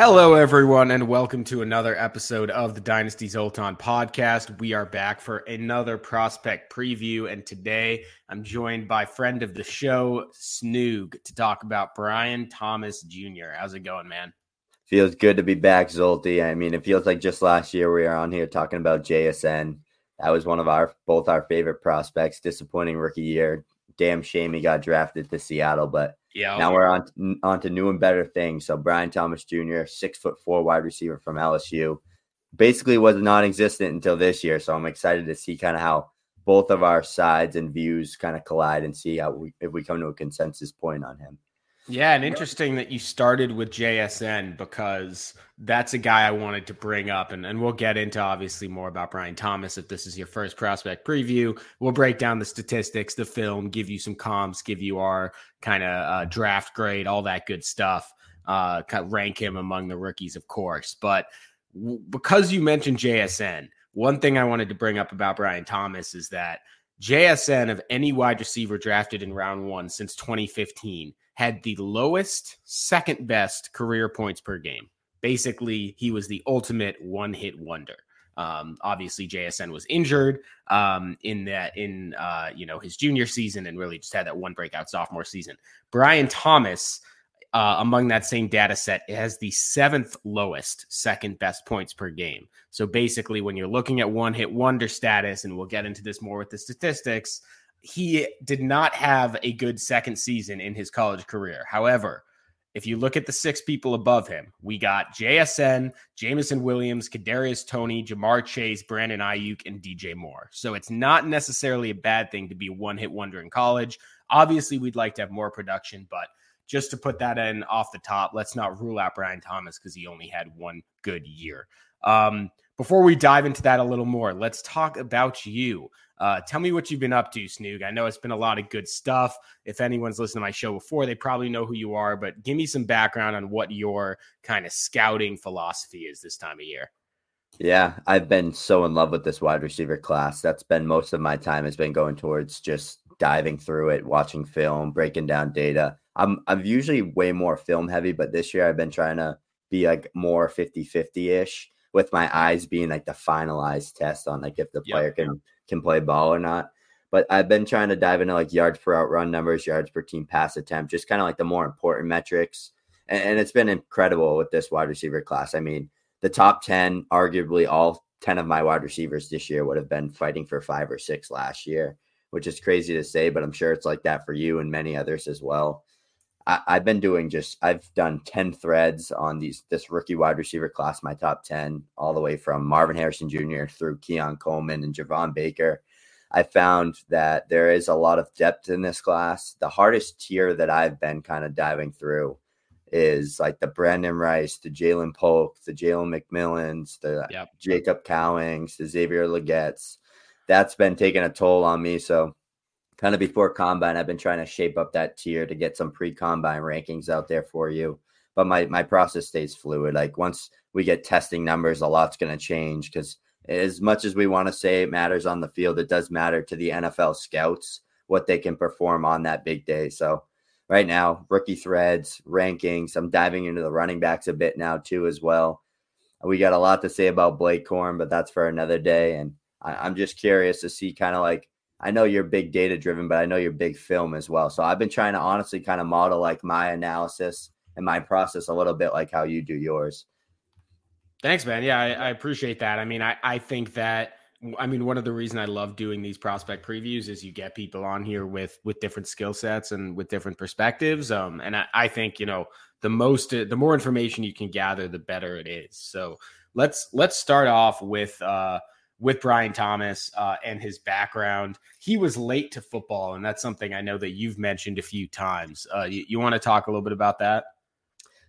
Hello, everyone, and welcome to another episode of the Dynasty Zoltan podcast. We are back for another prospect preview, and today I'm joined by friend of the show, Snoog, to talk about Brian Thomas Jr. How's it going, man? Feels good to be back, Zolty. I mean, it feels like just last year we were on here talking about JSN. That was one of our both our favorite prospects. Disappointing rookie year. Damn shame he got drafted to Seattle, but yeah. Now we're on on to new and better things. So Brian Thomas Jr., six foot four wide receiver from LSU, basically was non-existent until this year. So I'm excited to see kind of how both of our sides and views kind of collide and see how we if we come to a consensus point on him. Yeah, and interesting that you started with JSN because that's a guy I wanted to bring up. And, and we'll get into obviously more about Brian Thomas if this is your first prospect preview. We'll break down the statistics, the film, give you some comps, give you our kind of uh, draft grade, all that good stuff. Uh, rank him among the rookies, of course. But w- because you mentioned JSN, one thing I wanted to bring up about Brian Thomas is that JSN of any wide receiver drafted in round one since 2015 had the lowest, second best career points per game. Basically, he was the ultimate one hit wonder. Um, obviously, JSN was injured um, in that in uh, you know his junior season and really just had that one breakout sophomore season. Brian Thomas, uh, among that same data set, has the seventh lowest, second best points per game. So basically, when you're looking at one hit wonder status, and we'll get into this more with the statistics, he did not have a good second season in his college career. However, if you look at the six people above him, we got JSN, Jameson Williams, Kadarius Toney, Ja'Marr Chase, Brandon Aiyuk, and DJ Moore. So it's not necessarily a bad thing to be a one-hit wonder in college. Obviously, we'd like to have more production, but just to put that in off the top, let's not rule out Brian Thomas because he only had one good year. Um, before we dive into that a little more, let's talk about you. Uh, tell me what you've been up to, Snoog. I know it's been a lot of good stuff. If anyone's listened to my show before, they probably know who you are, but give me some background on what your kind of scouting philosophy is this time of year. Yeah, I've been so in love with this wide receiver class. That's been most of my time has been going towards just diving through it, watching film, breaking down data. I'm I'm usually way more film heavy, but this year I've been trying to be like more 50-50-ish with my eyes being like the finalized test on like if the player can can play ball or not. But I've been trying to dive into like yards per outrun numbers, yards per team pass attempt, just kind of like the more important metrics. And, and it's been incredible with this wide receiver class. I mean, the top 10, arguably all 10 of my wide receivers this year would have been fighting for five or six last year, which is crazy to say, but I'm sure it's like that for you and many others as well. I, have been doing just I've done 10 threads on these this rookie wide receiver class, my top 10, all the way from Marvin Harrison Jr. through Keon Coleman and Javon Baker. I found that there is a lot of depth in this class. The hardest tier that I've been kind of diving through is like the Brenden Rice, the Ja'Lynn Polk, the Jalen McMillans, the yep. Jacob Cowings, the Xavier Legette's. That's been taking a toll on me. So kind of before combine, I've been trying to shape up that tier to get some pre-combine rankings out there for you. But my my process stays fluid. Like once we get testing numbers, a lot's going to change because as much as we want to say it matters on the field, it does matter to the NFL scouts what they can perform on that big day. So right now, rookie threads, rankings. I'm diving into the running backs a bit now too as well. We got a lot to say about Blake Corum, but that's for another day. And I, am just curious to see kind of like I know you're big data driven, but I know you're big film as well. So I've been trying to honestly kind of model like my analysis and my process a little bit like how you do yours. Thanks, man. Yeah, I, I appreciate that. I mean, I, I think that I mean, one of the reasons I love doing these prospect previews is you get people on here with with different skill sets and with different perspectives. Um, and I, I think you know the most the more information you can gather, the better it is. So let's let's start off with uh with Brian Thomas uh, and his background. He was late to football, and that's something I know that you've mentioned a few times. Uh, you, you want to talk a little bit about that?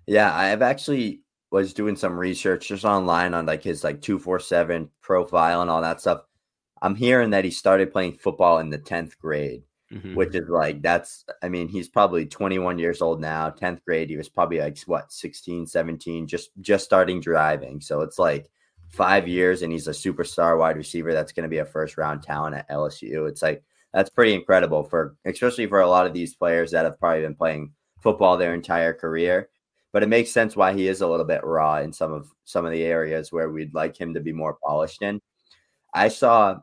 Yeah, I've actually was doing some research just online on like his like 247 profile and all that stuff. I'm hearing that he started playing football in the 10th grade, mm-hmm. which is like that's I mean, he's probably 21 years old now, 10th grade. He was probably like what, 16, 17, just just starting driving. So it's like five years and he's a superstar wide receiver that's going to be a first round talent at LSU. It's like that's pretty incredible for especially for a lot of these players that have probably been playing football their entire career. but it makes sense why he is a little bit raw in some of some of the areas where we'd like him to be more polished in. I saw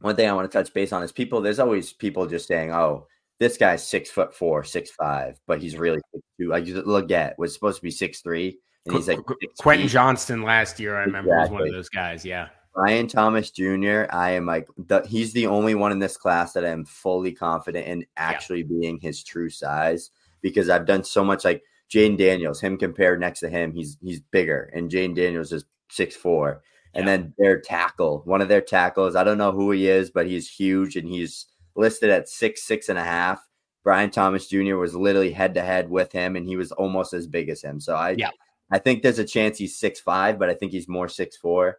one thing I want to touch base on is people. There's always people just saying, "Oh, this guy's six foot four, six five, but he's really six two. Like Legette was supposed to be six three, and he's like Quentin feet. Johnston last year. I remember exactly. was one of those guys. Yeah. Brian Thomas Jr. I am like the, he's the only one in this class that I am fully confident in actually yeah. being his true size because I've done so much like Jayden Daniels, him compared next to him, he's he's bigger, and Jayden Daniels is six four. And yeah. then their tackle, one of their tackles, I don't know who he is, but he's huge and he's listed at six, six and a half. Brian Thomas Jr. was literally head to head with him, and he was almost as big as him. So I, yeah. I think there's a chance he's six five, but I think he's more six four.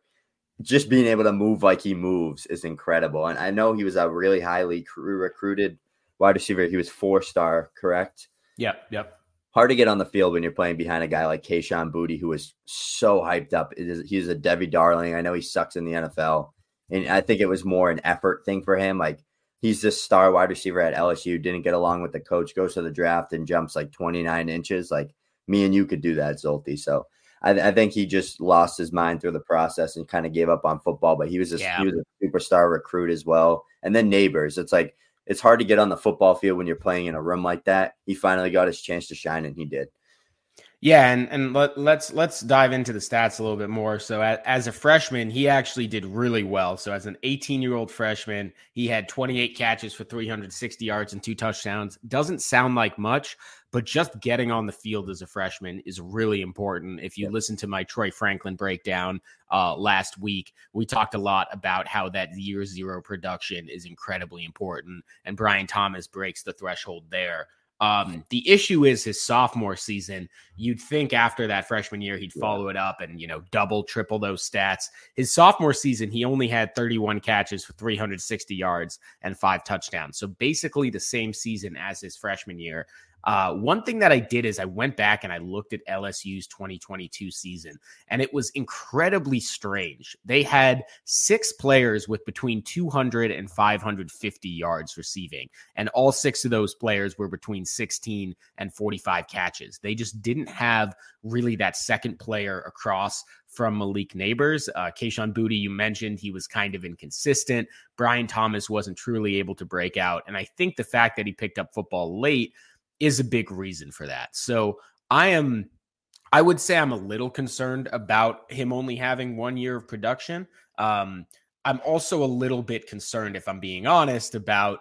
Just being able to move like he moves is incredible, and I know he was a really highly recruited wide receiver. He was four star, correct? Yep, yep. Hard to get on the field when you're playing behind a guy like Kayshon Boutte, who is so hyped up. He's a Debbie Darling. I know he sucks in the NFL, and I think it was more an effort thing for him. Like he's this star wide receiver at LSU, didn't get along with the coach, goes to the draft and jumps like 29 inches. Like me and you could do that, Zolti. So I, I think he just lost his mind through the process and kind of gave up on football. But he was a, yeah. he was a superstar recruit as well. And then Nabers, it's like it's hard to get on the football field when you're playing in a room like that. He finally got his chance to shine, and he did. Yeah, and and let, let's let's dive into the stats a little bit more. So as, as a freshman, he actually did really well. So as an 18 year old freshman, he had 28 catches for 360 yards and two touchdowns. Doesn't sound like much, but just getting on the field as a freshman is really important. If you listen to my Troy Franklin breakdown uh, last week, we talked a lot about how that year zero production is incredibly important, and Brian Thomas breaks the threshold there. Um, the issue is his sophomore season. You'd think after that freshman year, he'd follow it up and, you know, double, triple those stats. His sophomore season, he only had 31 catches for 360 yards and five touchdowns. So basically the same season as his freshman year. Uh, one thing that I did is I went back and I looked at LSU's 2022 season, and it was incredibly strange. They had six players with between 200 and 550 yards receiving, and all six of those players were between 16 and 45 catches. They just didn't have really that second player across from Malik Nabers. Uh, Kayshon Boutte, you mentioned he was kind of inconsistent. Brian Thomas wasn't truly able to break out. And I think the fact that he picked up football late is a big reason for that. So I am, I would say I'm a little concerned about him only having one year of production. Um, I'm also a little bit concerned, if I'm being honest, about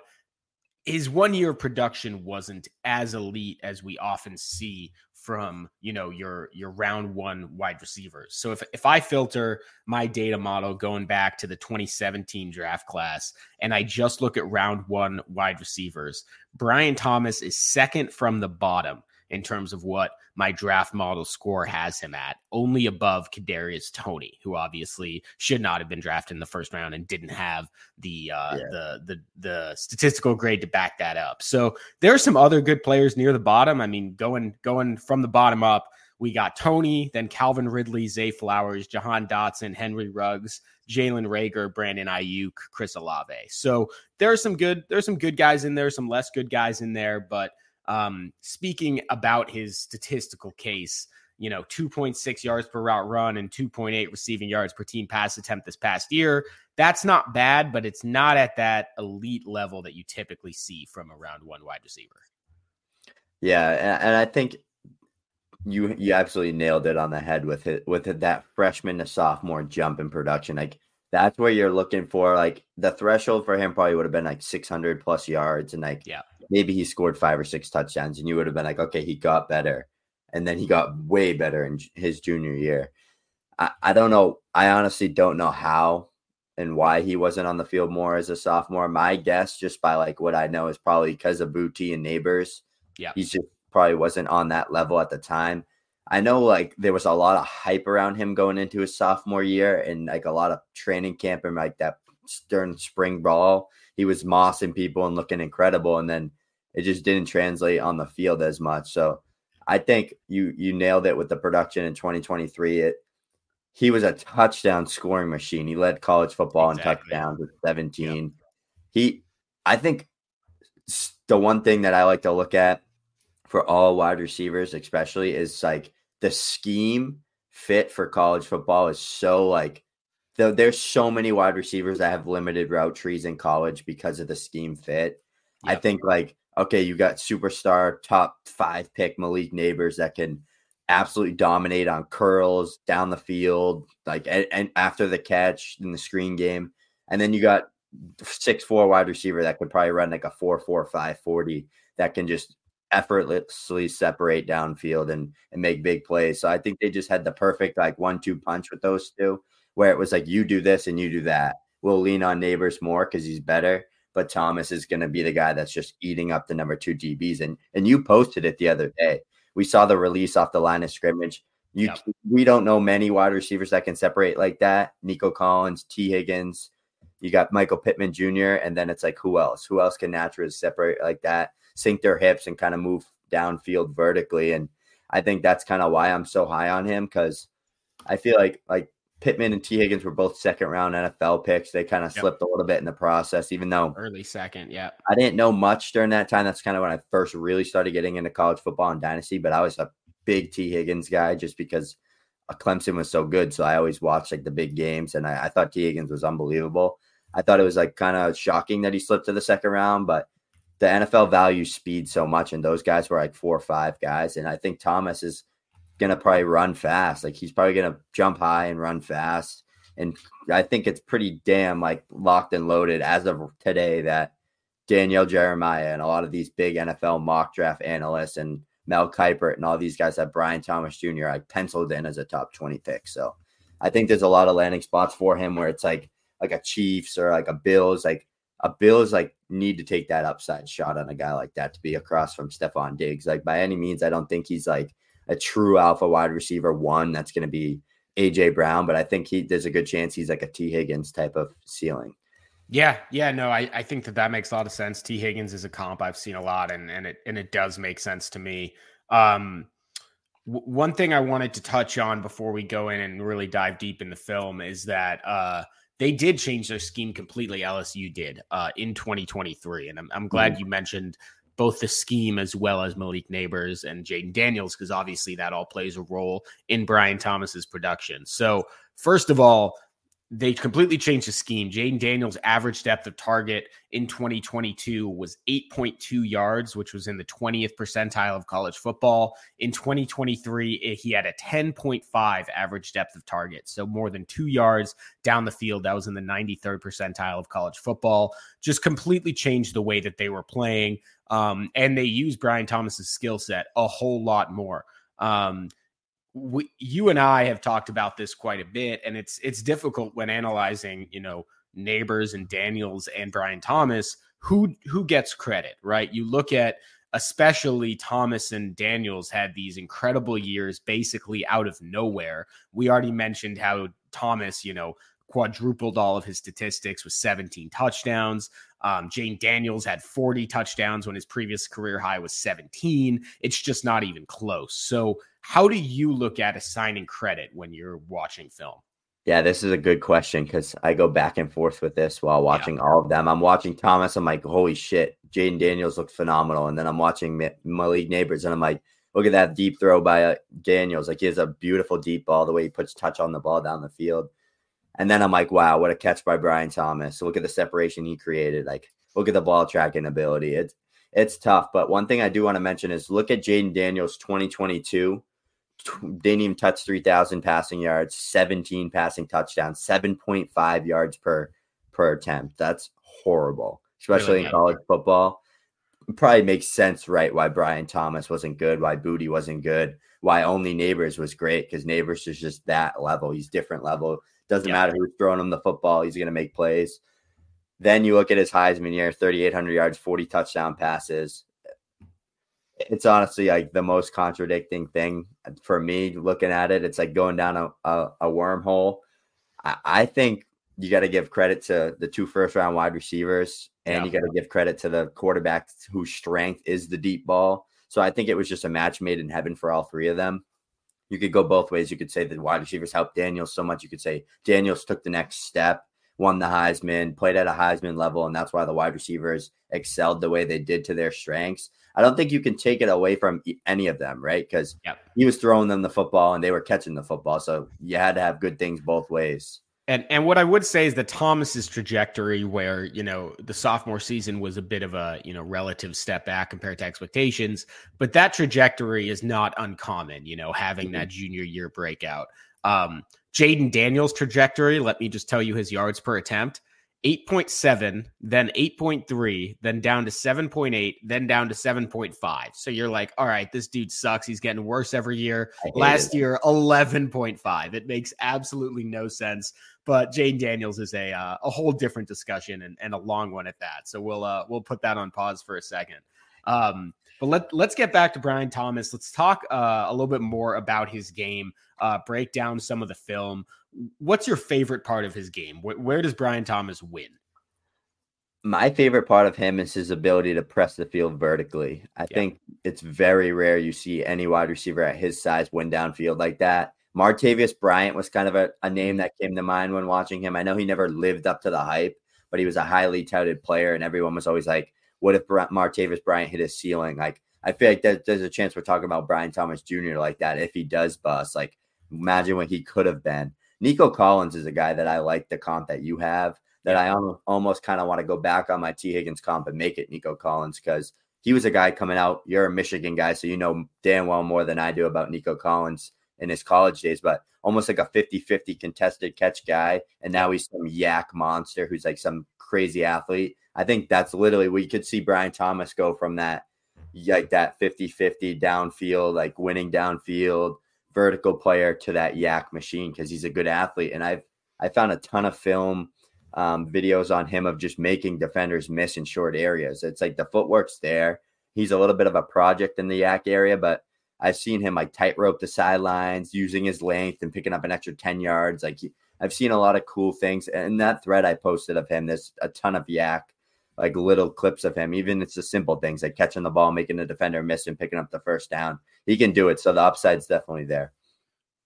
his one year of production wasn't as elite as we often see from you know your your round one wide receivers. So if if I filter my data model going back to the 2017 draft class and I just look at round one wide receivers, Brian Thomas is second from the bottom in terms of what my draft model score has him at, only above Kadarius Toney, who obviously should not have been drafted in the first round and didn't have the uh, yeah. the the the statistical grade to back that up. So there are some other good players near the bottom. I mean, going going from the bottom up, we got Toney, then Calvin Ridley, Zay Flowers, Jahan Dotson, Henry Ruggs, Jalen Reagor, Brandon Aiyuk, Chris Olave. So there are some good there's some good guys in there, some less good guys in there, but um, speaking about his statistical case, you know, 2.6 yards per route run and 2.8 receiving yards per team pass attempt this past year. That's not bad, but it's not at that elite level that you typically see from a round one wide receiver. Yeah, and I think you you absolutely nailed it on the head with it with it, that freshman to sophomore jump in production. Like that's where you're looking for. Like the threshold for him probably would have been like 600 plus yards, and like yeah, maybe he scored five or six touchdowns, and you would have been like, okay, he got better. And then he got way better in his junior year. I, I don't know. I honestly don't know how and why he wasn't on the field more as a sophomore. My guess, just by like what I know, is probably because of Boutte and Nabers. Yeah. He's just probably wasn't on that level at the time. I know like there was a lot of hype around him going into his sophomore year and like a lot of training camp and like that stern spring ball. He was mossing people and looking incredible. And then it just didn't translate on the field as much. So I think you you nailed it with the production in 2023. It he was a touchdown scoring machine. He led college football exactly. in touchdowns with 17. Yep. He I think the one thing that I like to look at for all wide receivers, especially, is like the scheme fit for college football is so like though there's so many wide receivers that have limited route trees in college because of the scheme fit. Yep. I think like okay, you got superstar top five pick Malik Nabers that can absolutely dominate on curls down the field, like and, and after the catch in the screen game, and then you got six four wide receiver that could probably run like a four four five forty that can just effortlessly separate downfield and and make big plays. So I think they just had the perfect like one two punch with those two, where it was like you do this and you do that. We'll lean on Nabers more because he's better, but Thomas is going to be the guy that's just eating up the number two DBs. And and you posted it the other day. We saw the release off the line of scrimmage. You yep. we don't know many wide receivers that can separate like that. Nico Collins, Tee Higgins. You got Michael Pittman Jr. And then it's like who else? Who else can naturally separate like that? sink their hips and kind of move downfield vertically. And I think that's kind of why I'm so high on him because I feel like like Pittman and Tee Higgins were both second round NFL picks. They kind of yep. slipped a little bit in the process, even though early second. Yeah. I didn't know much during that time. That's kind of when I first really started getting into college football and dynasty, but I was a big Tee Higgins guy just because Clemson was so good. So I always watched like the big games and I, I thought Tee Higgins was unbelievable. I thought it was like kind of shocking that he slipped to the second round, but the NFL values speed so much, and those guys were like four or five guys. And I think Thomas is gonna probably run fast. Like he's probably gonna jump high and run fast. And I think it's pretty damn like locked and loaded as of today that Daniel Jeremiah and a lot of these big NFL mock draft analysts and Mel Kiper and all these guys have Brian Thomas Jr. like penciled in as a top 20 pick. So I think there's a lot of landing spots for him where it's like like a Chiefs or like a Bills, like a Bills like need to take that upside shot on a guy like that to be across from Stefon Diggs. Like by any means, I don't think he's like a true alpha wide receiver one that's going to be AJ Brown, but I think he there's a good chance he's like a Tee Higgins type of ceiling. Yeah, yeah, no, I, I think that that makes a lot of sense. Tee Higgins is a comp I've seen a lot, and and it and it does make sense to me. Um, w- one thing I wanted to touch on before we go in and really dive deep in the film is that uh, they did change their scheme completely. LSU did uh, in 2023, and I'm, I'm glad mm-hmm. you mentioned both the scheme as well as Malik Nabers and Jayden Daniels because obviously that all plays a role in Brian Thomas's production. So first of all, they completely changed the scheme. Jayden Daniels' average depth of target in 2022 was 8.2 yards, which was in the 20th percentile of college football. In 2023, he had a 10.5 average depth of target, so more than two yards down the field. That was in the 93rd percentile of college football. Just completely changed the way that they were playing. Um, and they used Brian Thomas's skill set a whole lot more. Um, we, you and I have talked about this quite a bit, and it's it's difficult when analyzing, you know, Nabers and Daniels and Brian Thomas, who who gets credit, right? You look at especially Thomas and Daniels had these incredible years basically out of nowhere. We already mentioned how Thomas, you know, quadrupled all of his statistics with 17 touchdowns. Um, Jayden Daniels had 40 touchdowns when his previous career high was 17. It's just not even close. So, how do you look at assigning credit when you're watching film? Yeah, this is a good question because I go back and forth with this while watching yeah. all of them. I'm watching Thomas. I'm like, holy shit, Jayden Daniels looked phenomenal. And then I'm watching Malik Nabers and I'm like, look at that deep throw by uh, Daniels. Like he has a beautiful deep ball, the way he puts touch on the ball down the field. And then I'm like, wow, what a catch by Brian Thomas. Look at the separation he created. Like, look at the ball tracking ability. It's it's tough. But one thing I do want to mention is look at Jayden Daniels 2022. Didn't even touch 3,000 passing yards, 17 passing touchdowns, 7.5 yards per per attempt. That's horrible, especially really in college football. It probably makes sense, right? Why Brian Thomas wasn't good, why Boutte wasn't good, why only Nabers was great because Nabers is just that level. He's different level. Doesn't yeah. matter who's throwing him the football, he's going to make plays. Then you look at his Heisman year 3,800 yards, 40 touchdown passes. It's honestly like the most contradicting thing for me looking at it. It's like going down a, a, a wormhole. I, I, think you got to give credit to the two first round wide receivers, and yeah. you got to give credit to the quarterback whose strength is the deep ball. So I think it was just a match made in heaven for all three of them you could go both ways. You could say the wide receivers helped Daniels so much. You could say Daniels took the next step won the Heisman, played at a Heisman level, and that's why the wide receivers excelled the way they did to their strengths. I don't think you can take it away from any of them, right? Because yep. he was throwing them the football and they were catching the football. So you had to have good things both ways. And and what I would say is that Thomas's trajectory, where you know the sophomore season was a bit of a you know relative step back compared to expectations, but that trajectory is not uncommon. You know, having mm-hmm. that junior year breakout. Um, Jayden Daniels' trajectory. Let me just tell you his yards per attempt. 8.7, then 8.3, then down to 7.8, then down to 7.5. So you're like, all right, this dude sucks. He's getting worse every year. Last it. year, 11.5. It makes absolutely no sense. But Jayden Daniels is a uh, a whole different discussion and, and a long one at that. So we'll uh, we'll put that on pause for a second. Um, but let, let's get back to Brian Thomas. Let's talk uh, a little bit more about his game, uh, break down some of the film what's your favorite part of his game? Where, where does Brian Thomas win? My favorite part of him is his ability to press the field vertically. I yeah. think it's very rare you see any wide receiver at his size win downfield like that. Martavis Bryant was kind of a, a name mm-hmm. that came to mind when watching him. I know he never lived up to the hype, but he was a highly touted player, and everyone was always like, "What if Martavis Bryant hit his ceiling?" Like, I feel like there's a chance we're talking about Brian Thomas Jr. like that if he does bust. Like, imagine what he could have been. Nico Collins is a guy that I like the comp that you have. That I almost kind of want to go back on my Tee Higgins comp and make it Nico Collins because he was a guy coming out. You're a Michigan guy, so you know damn well more than I do about Nico Collins in his college days, but almost like a 50 50 contested catch guy. And now he's some YAC monster who's like some crazy athlete. I think that's literally we could see Brian Thomas go from that, like that 50 50 downfield, like winning downfield, vertical player to that YAC machine because he's a good athlete. And I've I found a ton of film um, videos on him of just making defenders miss in short areas. It's like the footwork's there. He's a little bit of a project in the YAC area, but I've seen him like tightrope the sidelines, using his length and picking up an extra 10 yards. Like I've seen a lot of cool things. And that thread I posted of him, there's a ton of YAC, like little clips of him. Even it's the simple things like catching the ball, making the defender miss and picking up the first down he can do it. So the upside's definitely there.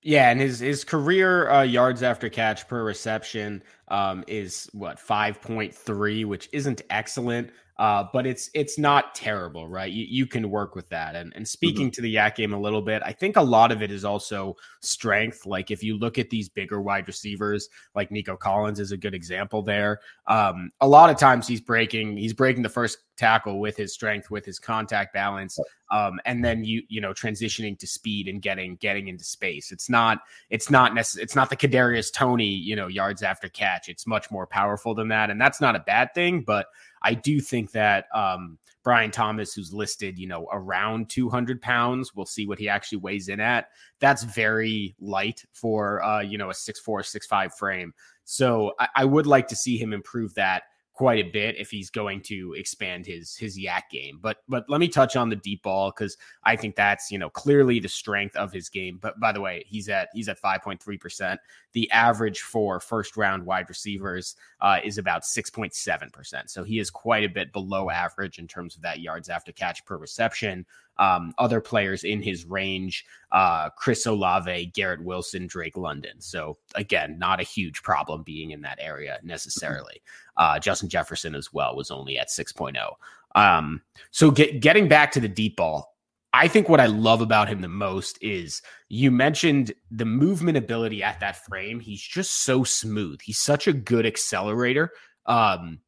Yeah, and his his career uh, yards after catch per reception um, is what five point three, which isn't excellent, uh, but it's it's not terrible, right? You, you can work with that. And and speaking mm-hmm. to the YAC game a little bit, I think a lot of it is also strength. Like if you look at these bigger wide receivers, like Nico Collins is a good example there. Um, a lot of times he's breaking he's breaking the first tackle with his strength, with his contact balance, um, and then you you know transitioning to speed and getting getting into space. It's not it's not necessary. It's not the Kadarius Toney you know yards after catch. It's much more powerful than that, and that's not a bad thing, but I do think that um, Brian Thomas, who's listed, you know, around 200 pounds, we'll see what he actually weighs in at. That's very light for, uh, you know, a six four, six five frame. So I, I would like to see him improve that quite a bit if he's going to expand his his YAC game. But but let me touch on the deep ball because I think that's you know clearly the strength of his game. But by the way, he's at he's at five point three percent. The average for first round wide receivers uh, is about six point seven percent. So he is quite a bit below average in terms of that yards after catch per reception um, other players in his range uh, Chris Olave, Garrett Wilson, Drake London. So, again, not a huge problem being in that area necessarily. Uh, Justin Jefferson as well was only at 6.0. Um, so, get, getting back to the deep ball, I think what I love about him the most is you mentioned the movement ability at that frame. He's just so smooth. He's such a good accelerator. Um,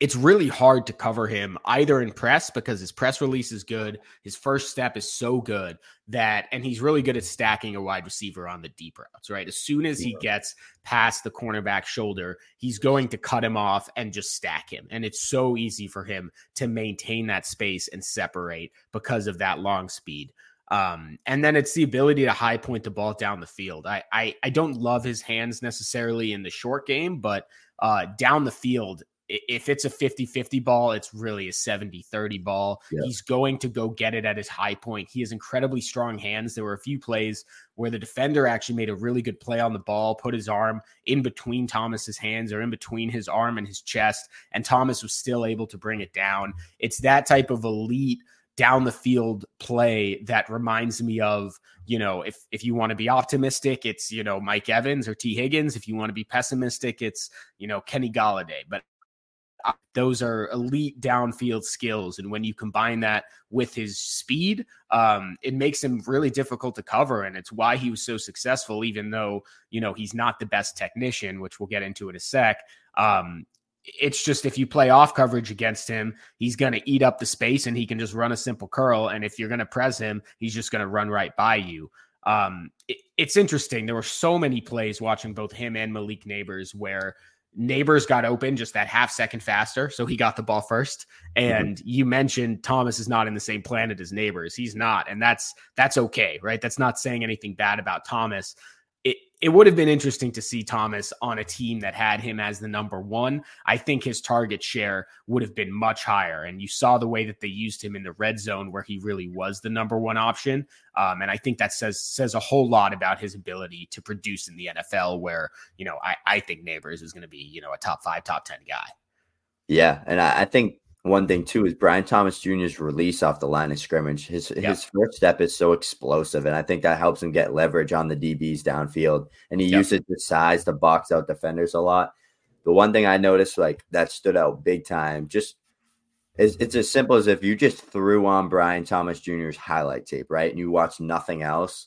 it's really hard to cover him either in press because his press release is good. His first step is so good that, and he's really good at stacking a wide receiver on the deep routes, right? As soon as he gets past the cornerback shoulder, he's going to cut him off and just stack him. And it's so easy for him to maintain that space and separate because of that long speed. Um, and then it's the ability to high point the ball down the field. I, I, I don't love his hands necessarily in the short game, but uh, down the field, if it's a 50 50 ball, it's really a 70 30 ball. Yeah. He's going to go get it at his high point. He has incredibly strong hands. There were a few plays where the defender actually made a really good play on the ball, put his arm in between Thomas's hands or in between his arm and his chest, and Thomas was still able to bring it down. It's that type of elite down the field play that reminds me of, you know, if if you want to be optimistic, it's, you know, Mike Evans or Tee Higgins. If you want to be pessimistic, it's, you know, Kenny Golladay But those are elite downfield skills. And when you combine that with his speed, um, it makes him really difficult to cover. And it's why he was so successful, even though, you know, he's not the best technician, which we'll get into in a sec. Um, it's just if you play off coverage against him, he's going to eat up the space and he can just run a simple curl. And if you're going to press him, he's just going to run right by you. Um, it, it's interesting. There were so many plays watching both him and Malik Nabers where Nabers got open just that half second faster, so he got the ball first. Mm-hmm. And mm-hmm. you mentioned Thomas is not in the same planet as Nabers. He's not, and that's that's okay, right? That's not saying anything bad about Thomas it, would have been interesting to see Thomas on a team that had him as the number one. I think his target share would have been much higher. And you saw the way that they used him in the red zone where he really was the number one option. Um, and I think that says says a whole lot about his ability to produce in the NFL where, you know, I, I think Nabers is going to be, you know, a top five, top 10 guy. Yeah. And I, I think one thing too is Brian Thomas Jr.'s release off the line of scrimmage. His yeah. his first step is so explosive, and I think that helps him get leverage on the DBs downfield. And he yep. uses his size to box out defenders a lot. The one thing I noticed, like that stood out big time, just is it's as simple as if you just threw on Brian Thomas Jr.'s highlight tape, right, and you watch nothing else.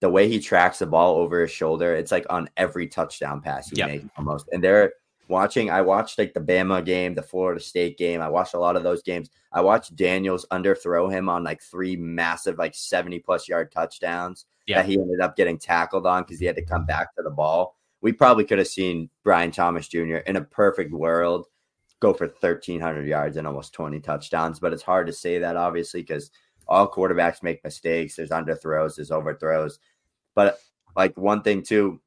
The way he tracks the ball over his shoulder, it's like on every touchdown pass he yep. makes almost. And there watching I watched like the Bama game, the Florida State game. I watched a lot of those games. I watched Daniels underthrow him on like three massive like 70 plus yard touchdowns yeah. that he ended up getting tackled on because he had to come back to the ball. We probably could have seen Brian Thomas Jr. in a perfect world go for 1300 yards and almost 20 touchdowns, but it's hard to say that obviously because all quarterbacks make mistakes. There's underthrows, there's overthrows. But like one thing too,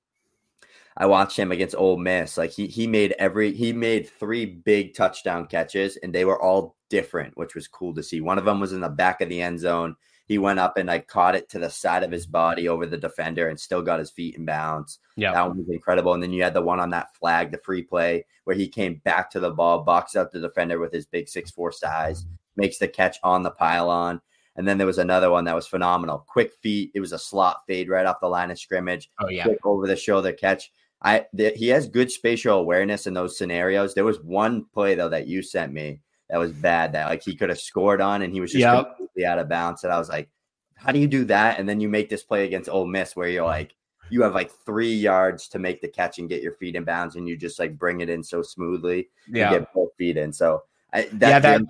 I watched him against Ole Miss. Like he he made every he made three big touchdown catches, and they were all different, which was cool to see. One of them was in the back of the end zone. He went up and like caught it to the side of his body over the defender and still got his feet in bounds. Yeah, that one was incredible. And then you had the one on that flag, the free play, where he came back to the ball, boxed out the defender with his big six four size, makes the catch on the pylon. And then there was another one that was phenomenal. Quick feet. It was a slot fade right off the line of scrimmage. Oh yeah, quick over the shoulder catch I th- he has good spatial awareness in those scenarios. There was one play though that you sent me that was bad that like he could have scored on and he was just yep. completely out of bounds. And I was like, how do you do that? And then you make this play against Ole Miss where you're like, you have like three yards to make the catch and get your feet in bounds, and you just like bring it in so smoothly. Yeah, get both feet in. So I, that yeah, that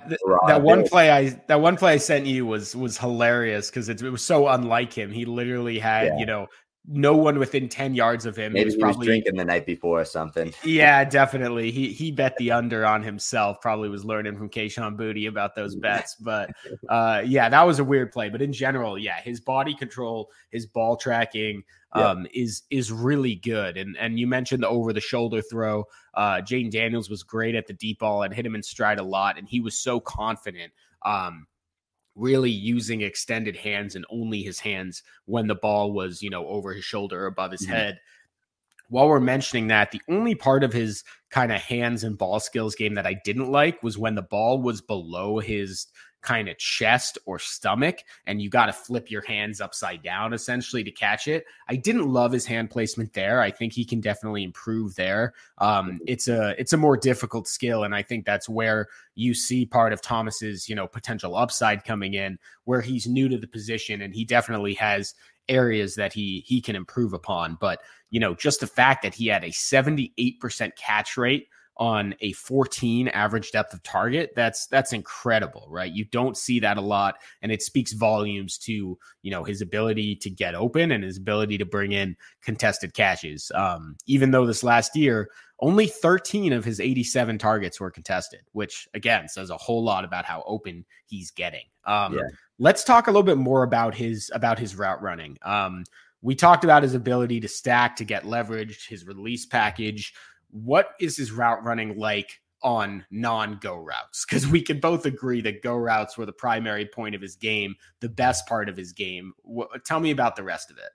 that one play I that one play I sent you was was hilarious because it, it, was so unlike him. He literally had yeah. you know no one within 10 yards of him. Maybe he was, probably, drinking the night before or something. Yeah, definitely. He he bet the under on himself. Probably was learning from Kayshon Boutte about those bets. But uh, yeah, that was a weird play. But in general, yeah, his body control, his ball tracking um, yeah. is is really good. And and you mentioned the over the shoulder throw. Uh, Jayden Daniels was great at the deep ball and hit him in stride a lot. And he was so confident. Um, really using extended hands and only his hands when the ball was, you know, over his shoulder or above his mm-hmm. head. While we're mentioning that, the only part of his kind of hands and ball skills game that I didn't like was when the ball was below his kind of chest or stomach and you got to flip your hands upside down essentially to catch it. I didn't love his hand placement there. I think he can definitely improve there. Um, mm-hmm. it's a it's a more difficult skill and I think that's where you see part of Thomas's, you know, potential upside coming in where he's new to the position and he definitely has areas that he he can improve upon, but you know, just the fact that he had a 78% catch rate on a 14 average depth of target that's that's incredible right? You don't see that a lot and it speaks volumes to you know his ability to get open and his ability to bring in contested catches. Um, even though this last year only 13 of his 87 targets were contested which again says a whole lot about how open he's getting. Um, yeah. Let's talk a little bit more about his about his route running um, we talked about his ability to stack to get leverage his release package what is his route running like on non go routes? Because we can both agree that go routes were the primary point of his game, the best part of his game. tell me about the rest of it.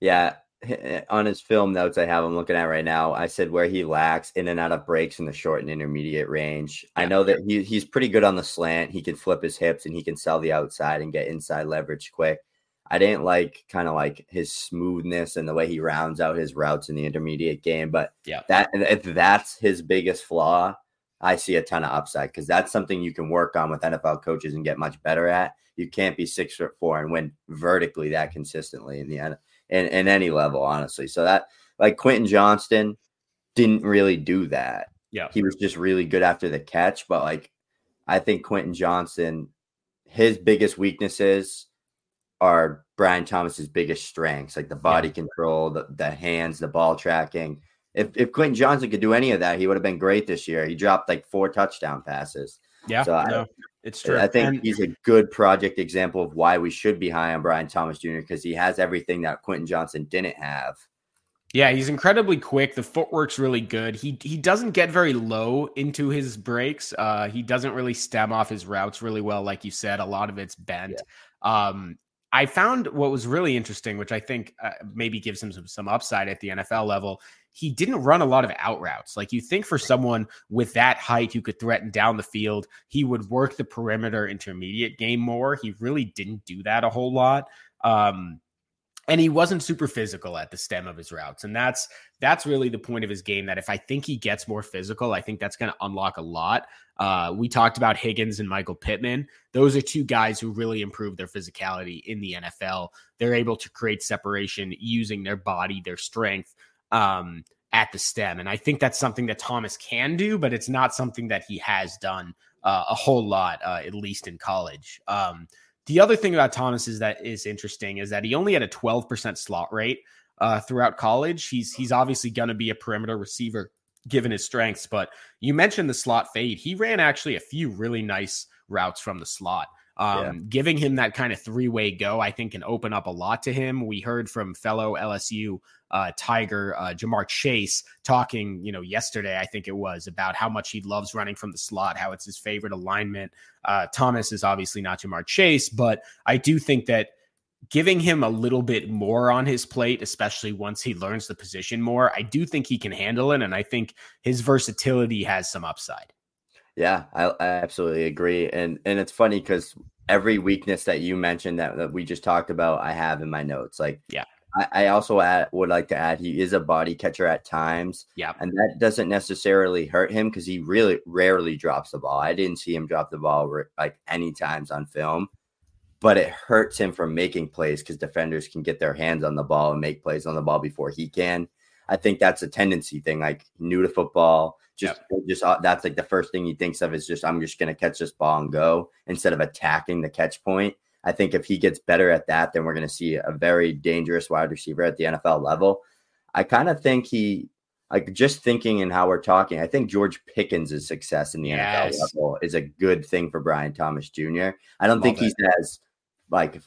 Yeah. on his film notes I have I'm looking at right now, I said where he lacks in and out of breaks in the short and intermediate range. Yeah. I know that he, he's pretty good on the slant. He can flip his hips and he can sell the outside and get inside leverage quick. I didn't like kind of like his smoothness and the way he rounds out his routes in the intermediate game. But yeah, that if that's his biggest flaw, I see a ton of upside because that's something you can work on with NFL coaches and get much better at. You can't be six foot four and win vertically that consistently in the in, in any level, honestly. So that like Quentin Johnston didn't really do that. Yeah. He was just really good after the catch. But like I think Quentin Johnston, his biggest weaknesses are Brian Thomas's biggest strengths, like the body yeah. control, the, the hands, the ball tracking. If if Quentin Johnston could do any of that, he would have been great this year. He dropped like four touchdown passes. Yeah. So no. I, it's true. I think and, he's a good project example of why we should be high on Brian Thomas Jr. because he has everything that Quentin Johnston didn't have. Yeah, he's incredibly quick. The footwork's really good. He he doesn't get very low into his breaks. Uh, he doesn't really stem off his routes really well, like you said. A lot of it's bent. Yeah. Um, I found what was really interesting, which I think uh, maybe gives him some, some upside at the NFL level. He didn't run a lot of out routes. Like you think for someone with that height who could threaten down the field, he would work the perimeter intermediate game more. He really didn't do that a whole lot. Um, and he wasn't super physical at the stem of his routes and that's that's really the point of his game that if i think he gets more physical i think that's going to unlock a lot. Uh, we talked about higgins and michael pittman. Those are two guys who really improve their physicality in the nfl they're able to create separation using their body their strength um, at the stem and i think that's something that thomas can do but it's not something that he has done uh, a whole lot uh, at least in college. Um, the other thing about Thomas is that is interesting is that he only had a 12% slot rate uh, throughout college. He's he's obviously going to be a perimeter receiver given his strengths, but you mentioned the slot fade. He ran actually a few really nice routes from the slot. Um, yeah. Giving him that kind of three way go, I think, can open up a lot to him. We heard from fellow LSU uh, Tiger uh, Ja'Marr Chase talking, you know, yesterday, I think it was, about how much he loves running from the slot, how it's his favorite alignment. Uh, Thomas is obviously not Ja'Marr Chase, but I do think that giving him a little bit more on his plate, especially once he learns the position more, I do think he can handle it. And I think his versatility has some upside. Yeah, I, I absolutely agree. And and it's funny because every weakness that you mentioned that, that we just talked about, I have in my notes. Like, yeah, I, I also add, would like to add he is a body catcher at times. Yeah, and that doesn't necessarily hurt him because he really rarely drops the ball. I didn't see him drop the ball like any times on film, but it hurts him from making plays because defenders can get their hands on the ball and make plays on the ball before he can. I think that's a tendency thing, like new to football just, yep. just uh, that's like the first thing he thinks of is just I'm just going to catch this ball and go instead of attacking the catch point. I think if he gets better at that, then we're going to see a very dangerous wide receiver at the NFL level. I kind of think he, like, just thinking and how we're talking, I think George Pickens' success in the yes. NFL level is a good thing for Brian Thomas Jr. I don't Love think it. he's as, like,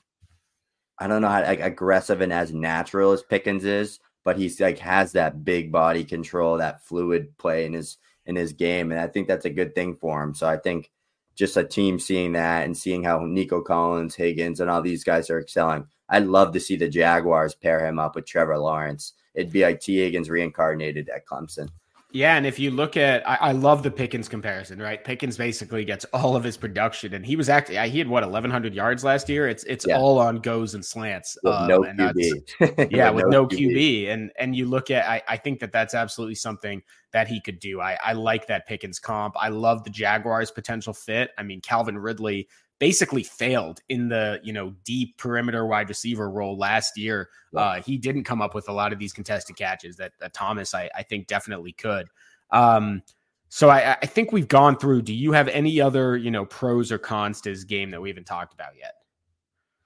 I don't know how like, aggressive and as natural as Pickens is, but he's like has that big body control, that fluid play in his in his game, and I think that's a good thing for him. So I think just a team seeing that and seeing how Nico Collins, Higgins, and all these guys are excelling. I'd love to see the Jaguars pair him up with Trevor Lawrence. It'd be like Tee Higgins reincarnated at Clemson. Yeah, and if you look at, I, I, love the Pickens comparison, right? Pickens basically gets all of his production, and he was actually he had what eleven hundred yards last year. It's it's yeah. all on goes and slants. With um, no QB. yeah, with, with no, no QB. QB. and and you look at, I, I think that that's absolutely something that he could do. I I like that Pickens comp. I love the Jaguars' potential fit. I mean, Calvin Ridley basically failed in the you know deep perimeter wide receiver role last year. Uh, he didn't come up with a lot of these contested catches that, that Thomas I, I think definitely could. Um, so I, I think we've gone through. Do you have any other you know pros or cons to his game that we haven't talked about yet?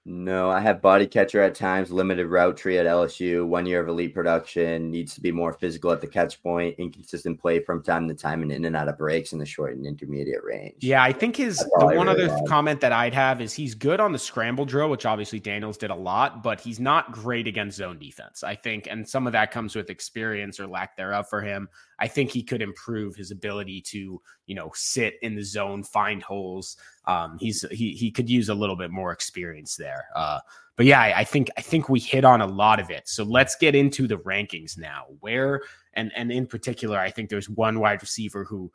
No, I have body catcher at times, limited route tree at LSU, one year of elite production, needs to be more physical at the catch point, inconsistent play from time to time, and in and out of breaks in the short and intermediate range. Yeah, I think his the one really other comment that I'd have is he's good on the scramble drill, which obviously Daniels did a lot, but he's not great against zone defense. I think, and some of that comes with experience or lack thereof for him. I think he could improve his ability to, you know, sit in the zone, find holes. Um, he's he he could use a little bit more experience there. Uh, but yeah, I, I think I think we hit on a lot of it. So let's get into the rankings now. Where and and in particular, I think there's one wide receiver who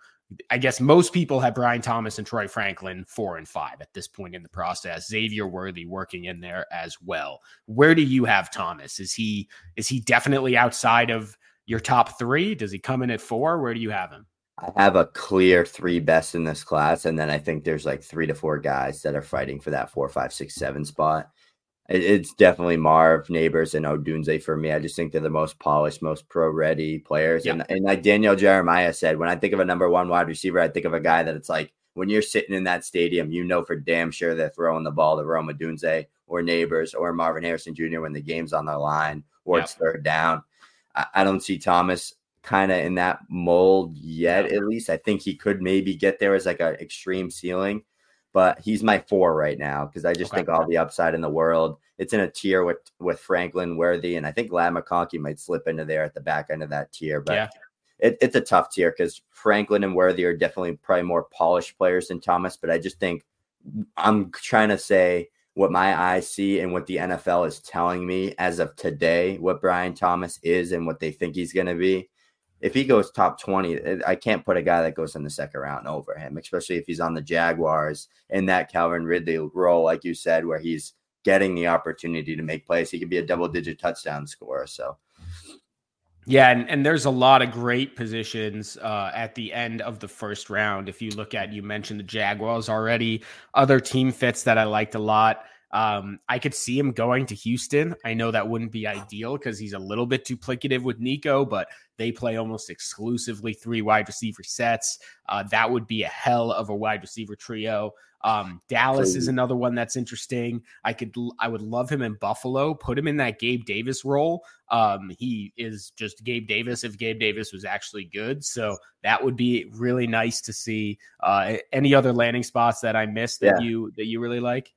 I guess most people have Brian Thomas and Troy Franklin four and five at this point in the process. Xavier Worthy working in there as well. Where do you have Thomas? Is he is he definitely outside of your top three? Does he come in at four? Where do you have him? I have a clear three best in this class, and then I think there's like three to four guys that are fighting for that four, five, six, seven spot. it's definitely Marv, Nabers, and Odunze for me. I just think they're the most polished, most pro ready players. And, and like Daniel Jeremiah said, when I think of a number one wide receiver, I think of a guy that it's like when you're sitting in that stadium, you know for damn sure they're throwing the ball to Rome Odunze or Neighbors or Marvin Harrison Jr. when the game's on the line or it's third down. I, don't see Thomas kind of in that mold yet. At least I think he could maybe get there as like an extreme ceiling, but he's my four right now because I just okay. think all the upside in the world. It's in a tier with with Franklin Worthy, and I think Ladd McConkey might slip into there at the back end of that tier. But yeah. it, it's a tough tier because Franklin and Worthy are definitely probably more polished players than Thomas. But I just think I'm trying to say what my eyes see and what the NFL is telling me as of today, what Brian Thomas is and what they think he's going to be if he goes top 20, eh, I can't put a guy that goes in the second round over him, especially if he's on the Jaguars in that Calvin Ridley role, like you said, where he's getting the opportunity to make plays. He could be a double digit touchdown scorer. So, yeah, and, and there's a lot of great positions uh, at the end of the first round. If you look at, you mentioned the Jaguars already, other team fits that I liked a lot. Um, I could see him going to Houston. I know that wouldn't be ideal because he's a little bit duplicative with Nico, but they play almost exclusively three wide receiver sets. Uh, that would be a hell of a wide receiver trio. Um, Dallas is another one that's interesting. I could, I would love him in Buffalo. Put him in that Gabe Davis role. Um, he is just Gabe Davis if Gabe Davis was actually good. So that would be really nice to see. Uh, any other landing spots that I missed that yeah. you that you really like?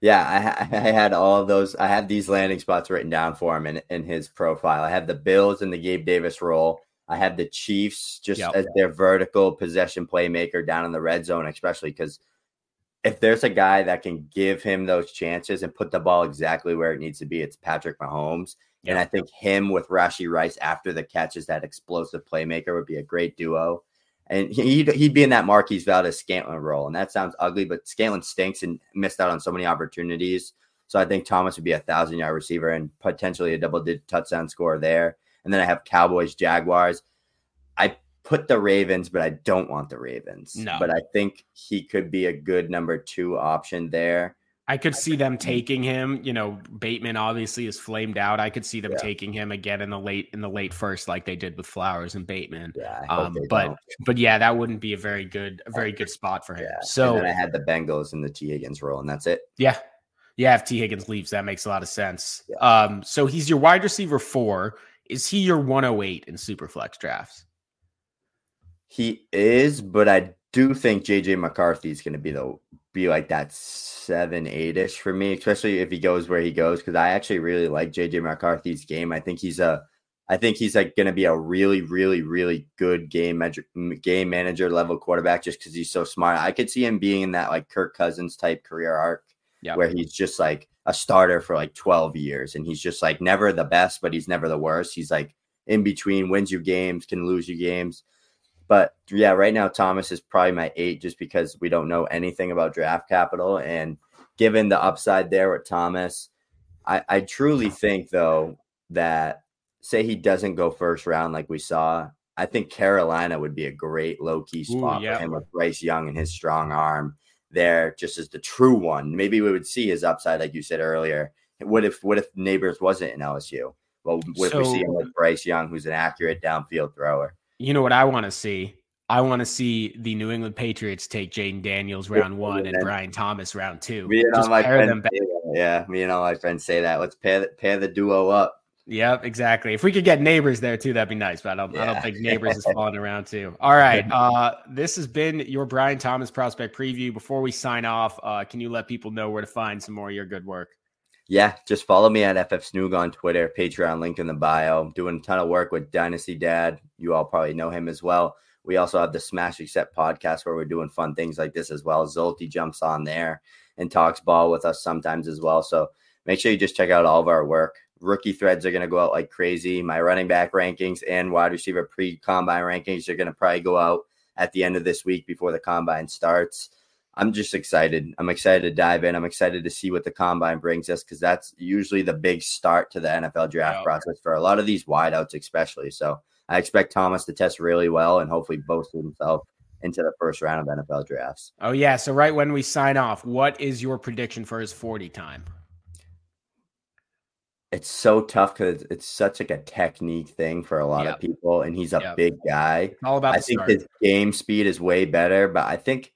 Yeah, I, I, had all of those. I had these landing spots written down for him in, in his profile. I have the Bills in the Gabe Davis role. I have the Chiefs just yep. as their vertical possession playmaker down in the red zone, especially because if there's a guy that can give him those chances and put the ball exactly where it needs to be, it's Patrick Mahomes. Yep. And I think him with Rashee Rice after the catches, that explosive playmaker would be a great duo and he'd, he'd be in that Marquez Valdes-Scantling role. And that sounds ugly, but Scantling stinks and missed out on so many opportunities. So I think Thomas would be a thousand yard receiver and potentially a double digit touchdown score there. And then I have Cowboys, Jaguars. I put the Ravens, but I don't want the Ravens. No. But I think he could be a good number two option there. I could see them taking him. You know, Bateman obviously is flamed out. I could see them yeah. taking him again in the late in the late first, like they did with Flowers and Bateman. Yeah, um, but don't. but yeah, that wouldn't be a very good a very good spot for him. Yeah. So I had the Bengals in the Tee Higgins role, and that's it. Yeah, yeah. If Tee Higgins leaves, that makes a lot of sense. Yeah. Um, so he's your wide receiver four. Is he your 108 in Superflex drafts? He is, but I do think JJ McCarthy is going to be the be like that seven, eight ish for me, especially if he goes where he goes. Because I actually really like JJ McCarthy's game. I think he's a, I think he's like going to be a really, really, really good game manager, game manager level quarterback just because he's so smart. I could see him being in that like Kirk Cousins type career arc, yep. where he's just like a starter for like twelve years, and he's just like never the best, but he's never the worst. He's like in between, wins you games, can lose you games. But yeah, right now Thomas is probably my eight just because we don't know anything about draft capital. And given the upside there with Thomas, I, I truly think though that say he doesn't go first round like we saw, I think Carolina would be a great low key spot Ooh, yeah. for him with Bryce Young and his strong arm there, just as the true one. Maybe we would see his upside, like you said earlier. What if what if Nabers wasn't in LSU? Well, what so, if we see him with Bryce Young, who's an accurate downfield thrower? You know what I want to see? I want to see the New England Patriots take Jayden Daniels round one and Brian Thomas round two. Me and all my friends, yeah, me and all my friends say that. Let's pair pair the duo up. Yep, exactly. If we could get Nabers there too, that'd be nice. But I don't, yeah. I don't think Nabers is falling around too. All right, uh, this has been your Brian Thomas prospect preview. Before we sign off, uh, can you let people know where to find some more of your good work? Yeah, just follow me at FF Snoog on Twitter, Patreon link in the bio. I'm doing a ton of work with Dynasty Dad. You all probably know him as well. We also have the Smash Accept podcast where we're doing fun things like this as well. Zolti jumps on there and talks ball with us sometimes as well. So make sure you just check out all of our work. Rookie threads are going to go out like crazy. My running back rankings and wide receiver pre combine rankings are going to probably go out at the end of this week before the combine starts. I'm just excited. I'm excited to dive in. I'm excited to see what the combine brings us because that's usually the big start to the NFL draft process for a lot of these wideouts, especially. So I expect Thomas to test really well and hopefully boast himself into the first round of NFL drafts. Oh yeah. So right when we sign off, what is your prediction for his 40 time? It's so tough because it's such like a technique thing for a lot yep. of people, and he's a yep. big guy. All about. I think start. his game speed is way better, but I think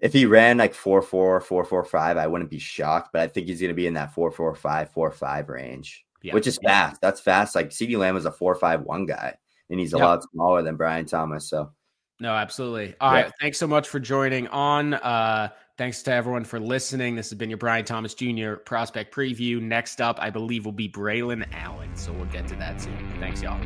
if he ran like 4 4, 4 4 5, I wouldn't be shocked. But I think he's going to be in that 4 4 5, 4 5 range, yeah. which is fast. That's fast. Like CeeDee Lamb was a 4 5 1 guy, and he's a yep. lot smaller than Brian Thomas. So, no, absolutely. All yeah. right. Thanks so much for joining on. Uh, thanks to everyone for listening. This has been your Brian Thomas Jr. prospect preview. Next up, I believe, will be Braylon Allen. So we'll get to that soon. Thanks, y'all.